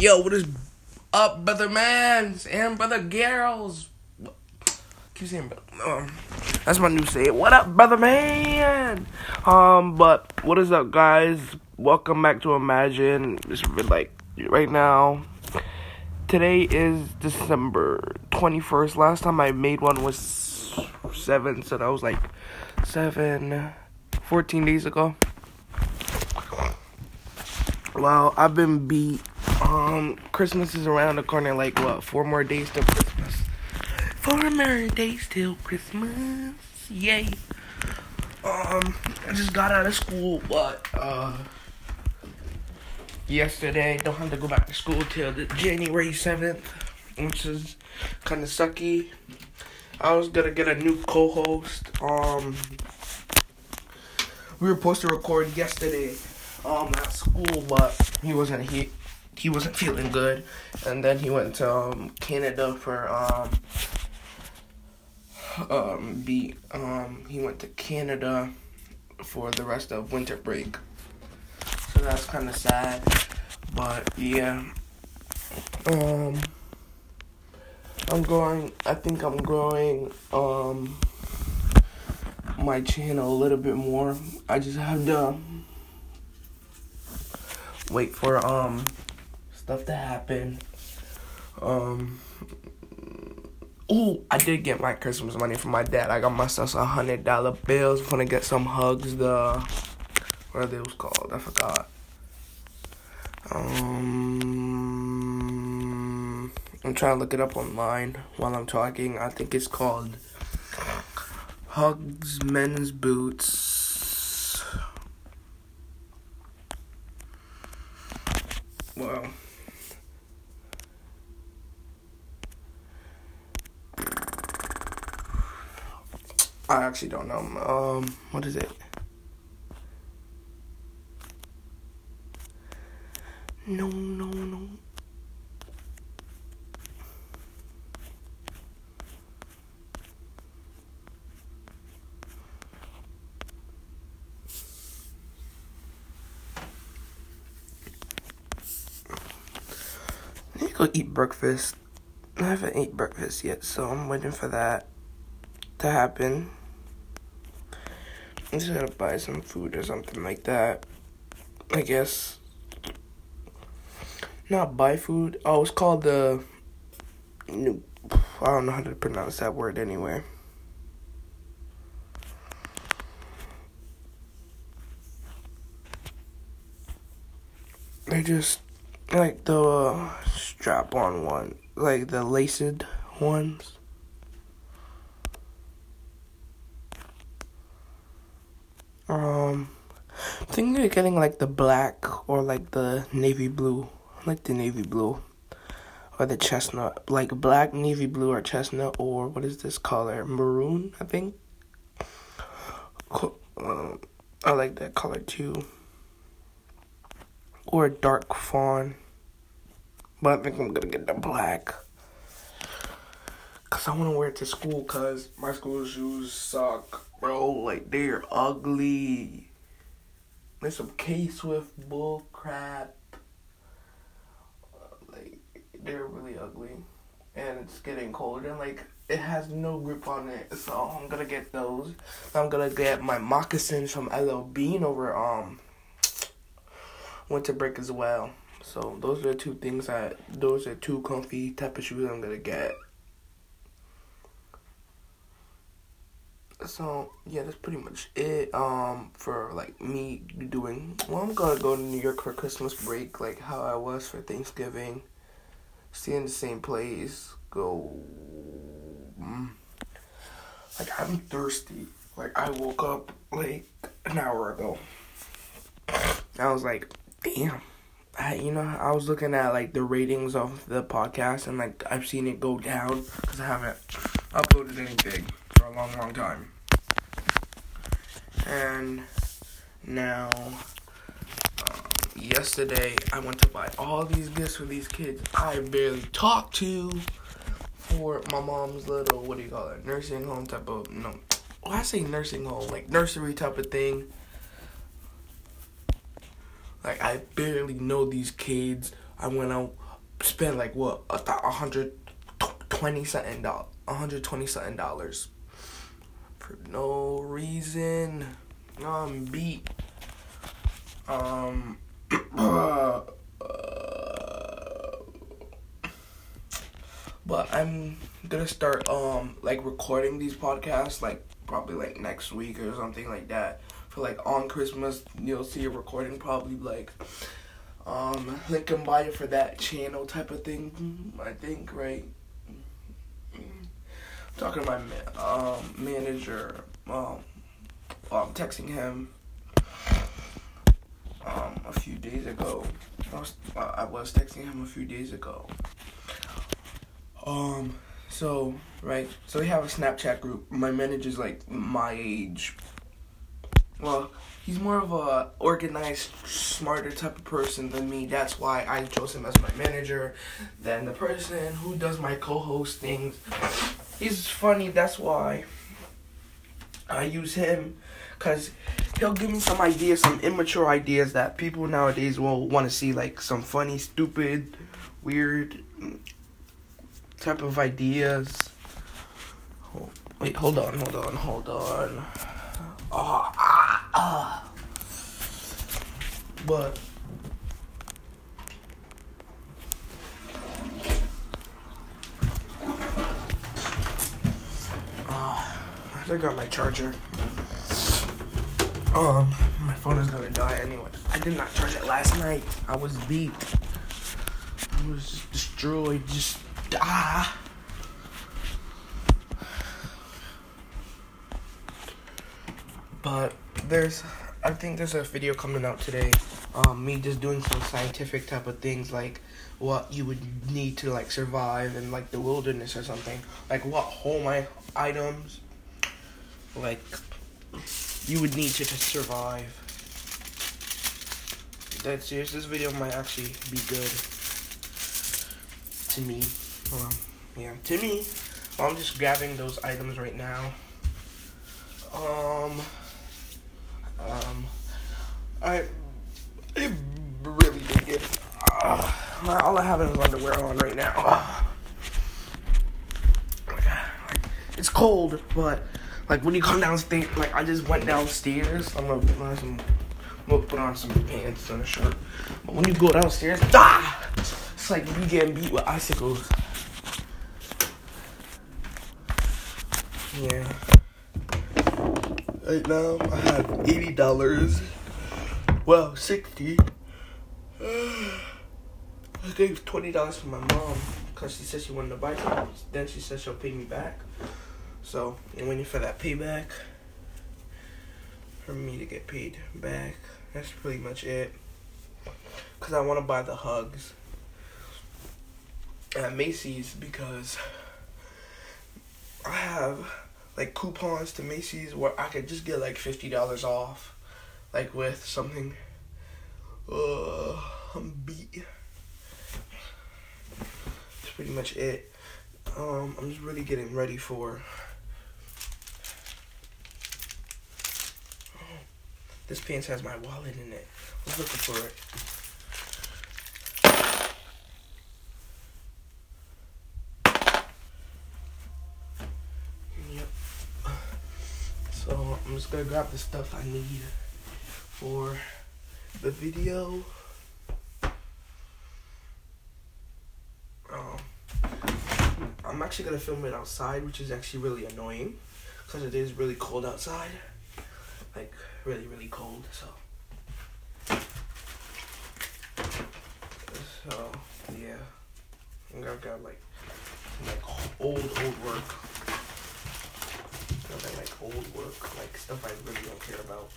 Yo, what is up, brother mans and brother girls? Keep saying, um, that's my new say. What up, brother man? Um, but what is up, guys? Welcome back to Imagine. It's like right now. Today is December twenty first. Last time I made one was seven, so that was like seven, 14 days ago. Well, I've been beat. Um, Christmas is around the corner. Like what? Four more days till Christmas. Four more days till Christmas. Yay. Um, I just got out of school, but uh, yesterday don't have to go back to school till the January seventh, which is kind of sucky. I was gonna get a new co-host. Um, we were supposed to record yesterday um at school, but he wasn't he he wasn't feeling good, and then he went to um, Canada for um um be um he went to Canada for the rest of winter break. So that's kind of sad, but yeah. Um I'm growing I think I'm growing um my channel a little bit more. I just have to wait for um stuff to happen. Um Ooh, I did get my Christmas money from my dad. I got myself some hundred dollar bills. I'm gonna get some Uggs. The what are those called? I forgot. Um, I'm trying to look it up online while I'm talking. I think it's called Uggs Men's Boots. Wow. I actually don't know. Um, what is it? No, no, no. I need to go eat breakfast. I haven't ate breakfast yet, so I'm waiting for that to happen. I just gotta buy some food or something like that. I guess. Not buy food. Oh, it's called the. I don't know how to pronounce that word anyway. They just like the uh, strap on one, like the laced ones. Um, I think they're getting like the black or like the navy blue, like the navy blue, or the chestnut, like black, navy blue, or chestnut, or what is this color? Maroon, I think. Um, I like that color too. Or dark fawn, but I think I'm gonna get the black. Cause I wanna wear it to school. Cause my school shoes suck, bro. Like they're ugly. There's some K-Swiss bull crap. Like they're really ugly, and it's getting colder. And like it has no grip on it, so I'm gonna get those. I'm gonna get my moccasins from LL Bean over um winter break as well. So those are the two things that those are two comfy type of shoes I'm gonna get. So yeah, that's pretty much it. Um, for like me doing. Well, I'm gonna go to New York for Christmas break, like how I was for Thanksgiving. Stay in the same place. Go. Mm, like I'm thirsty. Like I woke up like an hour ago. I was like, damn. I, you know, I was looking at like the ratings of the podcast, and like I've seen it go down because I haven't uploaded anything a long, long time. And now, um, yesterday, I went to buy all these gifts for these kids I barely talked to for my mom's little, what do you call it, nursing home type of, no, I say nursing home, like nursery type of thing. Like, I barely know these kids. I went out, spend like what a hundred twenty something dollars, a hundred twenty something dollars for no reason. I'm beat. Um. uh, but I'm gonna start um like recording these podcasts like probably like next week or something like that. For like on Christmas, you'll see a recording probably like um Lincoln Bio for that channel type of thing. I think right. Talking to my um manager. Um, well, I'm texting him um a few days ago. I was I was texting him a few days ago. Um, so right, so we have a Snapchat group. My manager's like my age. Well, he's more of a organized, smarter type of person than me. That's why I chose him as my manager. Than the person who does my co-host things. He's funny. That's why I use him, cause he'll give me some ideas, some immature ideas that people nowadays will want to see, like some funny, stupid, weird type of ideas. Oh, wait, hold on, hold on, hold on. Oh, ah, ah. But oh, I got my charger. Um, my phone is gonna die anyway. I did not charge it last night. I was beat. I was just destroyed. Just ah. But there's, I think there's a video coming out today. Um, me just doing some scientific type of things like what you would need to like survive in like the wilderness or something. Like what home I- items, like you would need to, survive. That's serious. This video might actually be good to me. Um, yeah, to me. I'm just grabbing those items right now. Um, um, I, I really did get. Uh, all I have is underwear on right now. Uh, it's cold, but like when you come downstairs, like I just went downstairs. I'm gonna put on some, I'm gonna put on some pants and a shirt. But when you go downstairs, ah, it's like you getting beat with icicles. Yeah. Right now I have eighty dollars. Well, sixty. I gave twenty dollars to my mom because she said she wanted to buy something. Then she said she'll pay me back. So I'm waiting for that payback for me to get paid back. That's pretty much it. Cause I want to buy the Uggs at Macy's because I have like coupons to Macy's where I could just get like fifty dollars off, like with something. Uh, I'm beat. That's pretty much it. Um, I'm just really getting ready for. This pants has my wallet in it. I was looking for it. Yep. So I'm just gonna grab the stuff I need for the video. Um, I'm actually gonna film it outside, which is actually really annoying because it is really cold outside. Like really, really cold. So. So yeah, I'm gonna like like old old work. That, like old work, like stuff I really don't care about.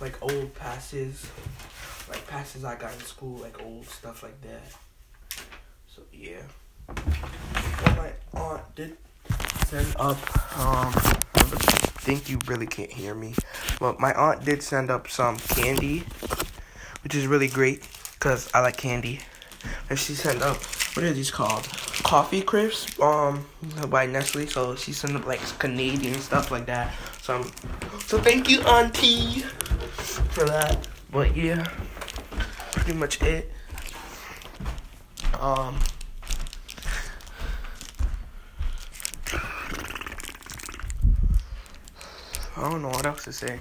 Like old passes, like passes I got in school, like old stuff like that. So yeah. Well, my aunt did send up. Um, I think you really can't hear me, but my aunt did send up some candy, which is really great because I like candy. And she sent up what are these called? Coffee crisps, um, by Nestle. So she sent up like Canadian stuff like that. So I'm, so thank you, auntie, for that. But yeah, pretty much it. Um. I don't know what else to say.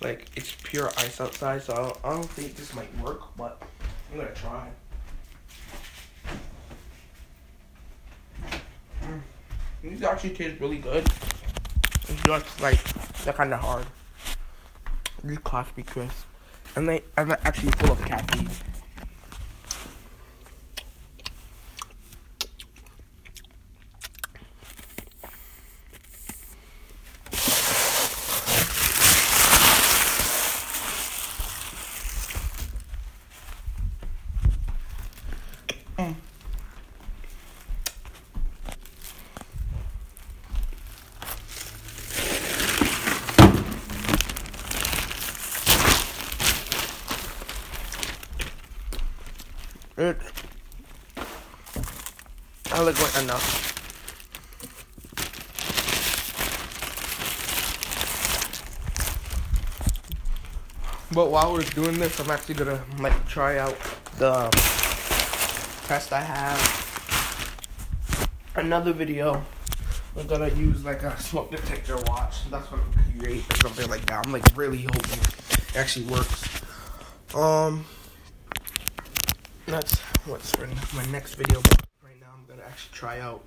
Like it's pure ice outside, so I don't, think this might work, but I'm gonna try. Mm. These actually taste really good. It's just like they're kind of hard. These Crispy crisp, and they and they're actually full of caffeine. It. I look like enough. But while we're doing this, I'm actually gonna like try out the test I have. Another video. I'm gonna use like a smoke detector watch. That's what I'm create or something like that. I'm like really hoping it actually works. Um what's for my next video. Right now, I'm gonna actually try out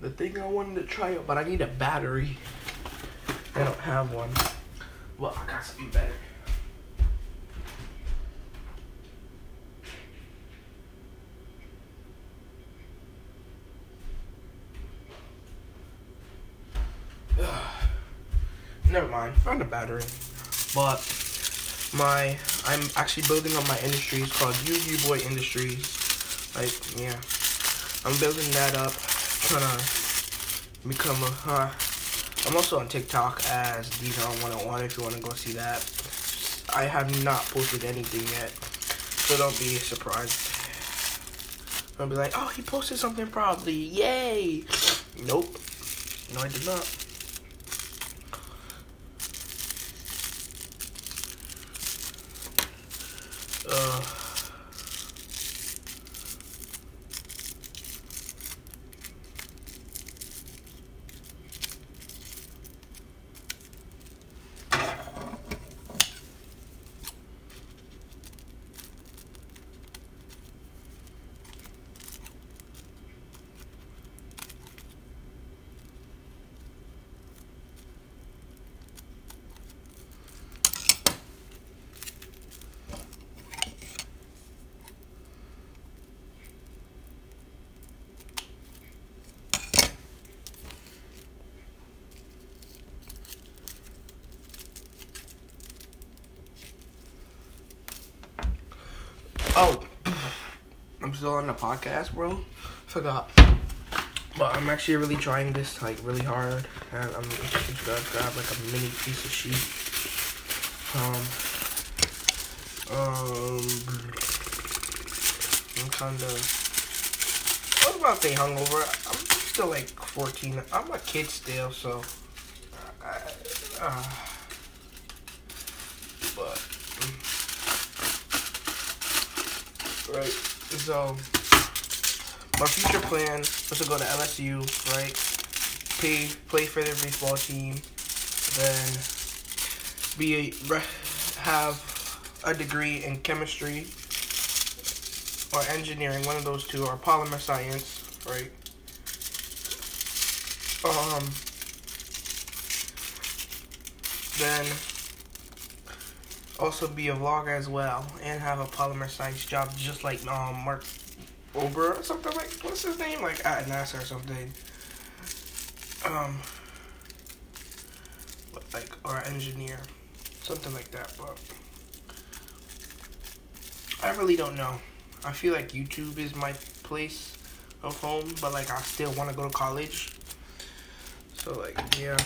the thing I wanted to try out, but I need a battery. I don't have one. Well, I got something better. Never mind, found a battery. But my I'm actually building on my industry. It's called UV Boy Industries. Like yeah, I'm building that up, trying to become a. Uh, I'm also on TikTok as Dijon 101 if you want to go see that. I have not posted anything yet, so don't be surprised. I'll be like, oh, he posted something probably. yay! Nope, no, I did not. Uh, Oh, I'm still on the podcast, bro. Forgot. But I'm actually really trying this like really hard, and I'm just gonna grab like a mini piece of sheet. Um, um, I'm kind of. I was about to say hungover. I'm still like 14. I'm a kid still, so. I, uh, but. right? So, my future plan was to go to LSU, right? Play, play for their baseball team, then be a, have a degree in chemistry or engineering, one of those two, or polymer science, right? Um, then also be a vlogger as well and have a polymer science job just like um Mark Rober or something like what's his name? Like at NASA or something. Um like or engineer something like that but I really don't know. I feel like YouTube is my place of home but like I still want to go to college. So like yeah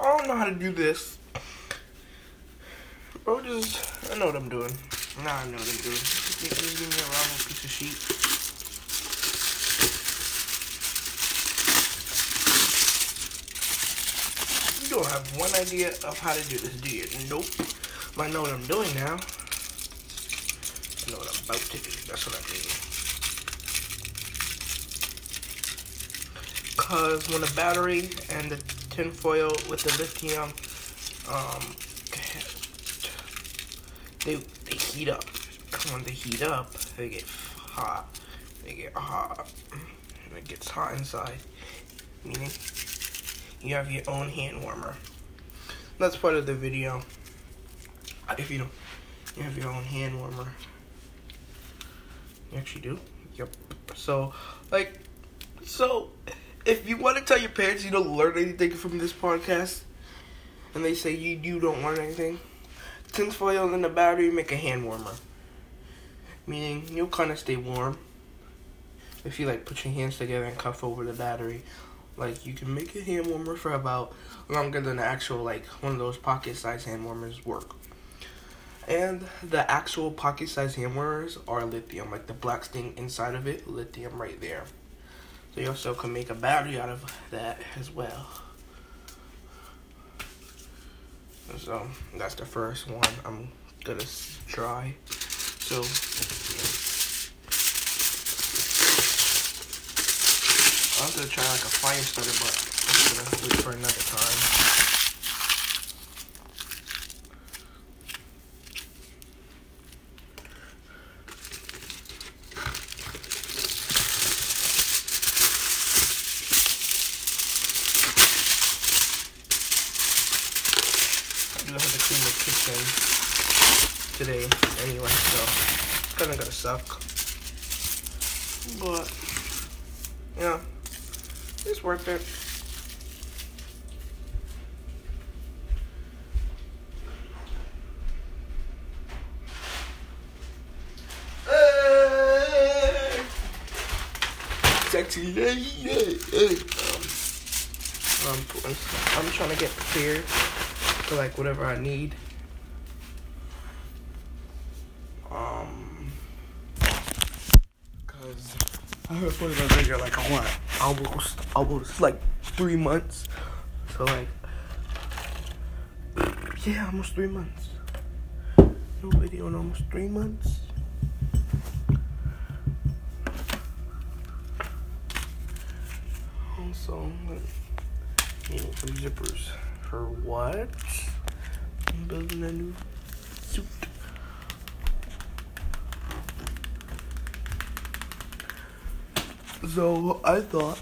I don't know how to do this. Bro, just I know what I'm doing. Nah, I know what I'm doing. Just give, just give me a round piece of sheet. You don't have one idea of how to do this, do you? Nope. But I know what I'm doing now. I know what I'm about to do. That's what I mean. Cause when the battery and the tinfoil with the lithium, um, they they heat up. When they heat up, they get hot. They get hot. And it gets hot inside. Meaning, you have your own hand warmer. That's part of the video. If you don't, you have your own hand warmer. You actually do. Yep. So, like, so if you want to tell your parents you don't learn anything from this podcast, and they say you you don't learn anything, tinfoil in the battery make a hand warmer. Meaning you'll kind of stay warm. If you like put your hands together and cuff over the battery, like you can make a hand warmer for about longer than the actual like one of those pocket size hand warmers work. And the actual pocket size hand warmers are lithium, like the black thing inside of it, lithium right there. So you also can make a battery out of that as well. So that's the first one I'm gonna try. So I'm gonna try like a fire starter, but I'm gonna wait for another time. today anyway, so it's kind of gonna suck. But, yeah, it's worth it. Sexy lady. Um, I'm, I'm trying to get prepared for like whatever I need. I put in a video like what? Almost, almost like three months. So like, yeah, almost three months. No video in almost three months. Also, needing some zippers. For what? I'm building a new suit. So I thought,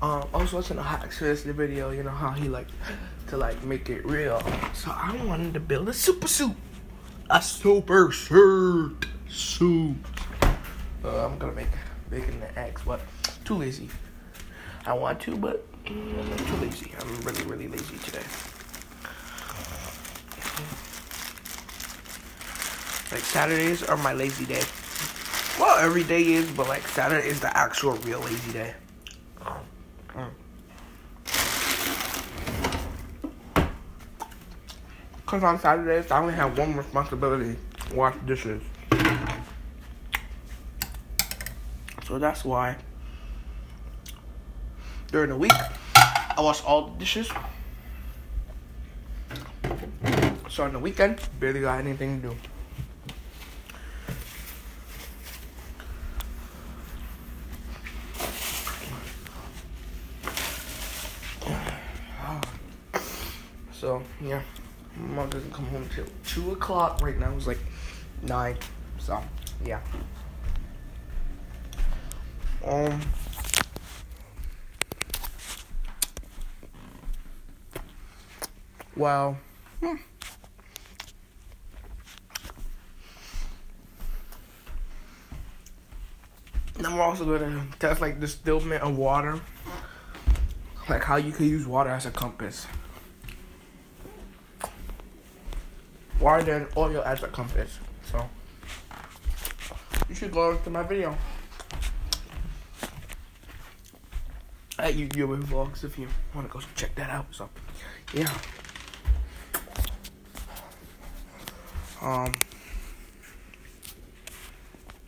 um, I was watching a Hot video, you know how he like to like make it real. So I wanted to build a super suit, a super shirt suit. Uh, I'm gonna make bacon the eggs, but too lazy. I want to, but mm, I'm too lazy. I'm really, really lazy today. Like Saturdays are my lazy day. Every day is, but like Saturday is the actual real lazy day. Cause on Saturdays I only have one responsibility: wash dishes. So that's why during the week I wash all the dishes. So on the weekend, barely got anything to do. Yeah, mom doesn't come home till two o'clock. Right now it's like nine. So yeah. Um. Wow. Hmm. Then we're also gonna test like distillment of water, like how you can use water as a compass. Water than oil as a compass. So you should go to my video. at Gi Vlogs if you want to go check that out. So, yeah. Um,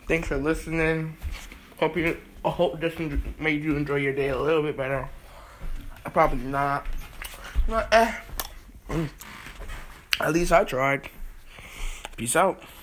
thanks for listening. Hope you. I hope this made you enjoy your day a little bit better. Probably not. But, eh. At least I tried. Peace out.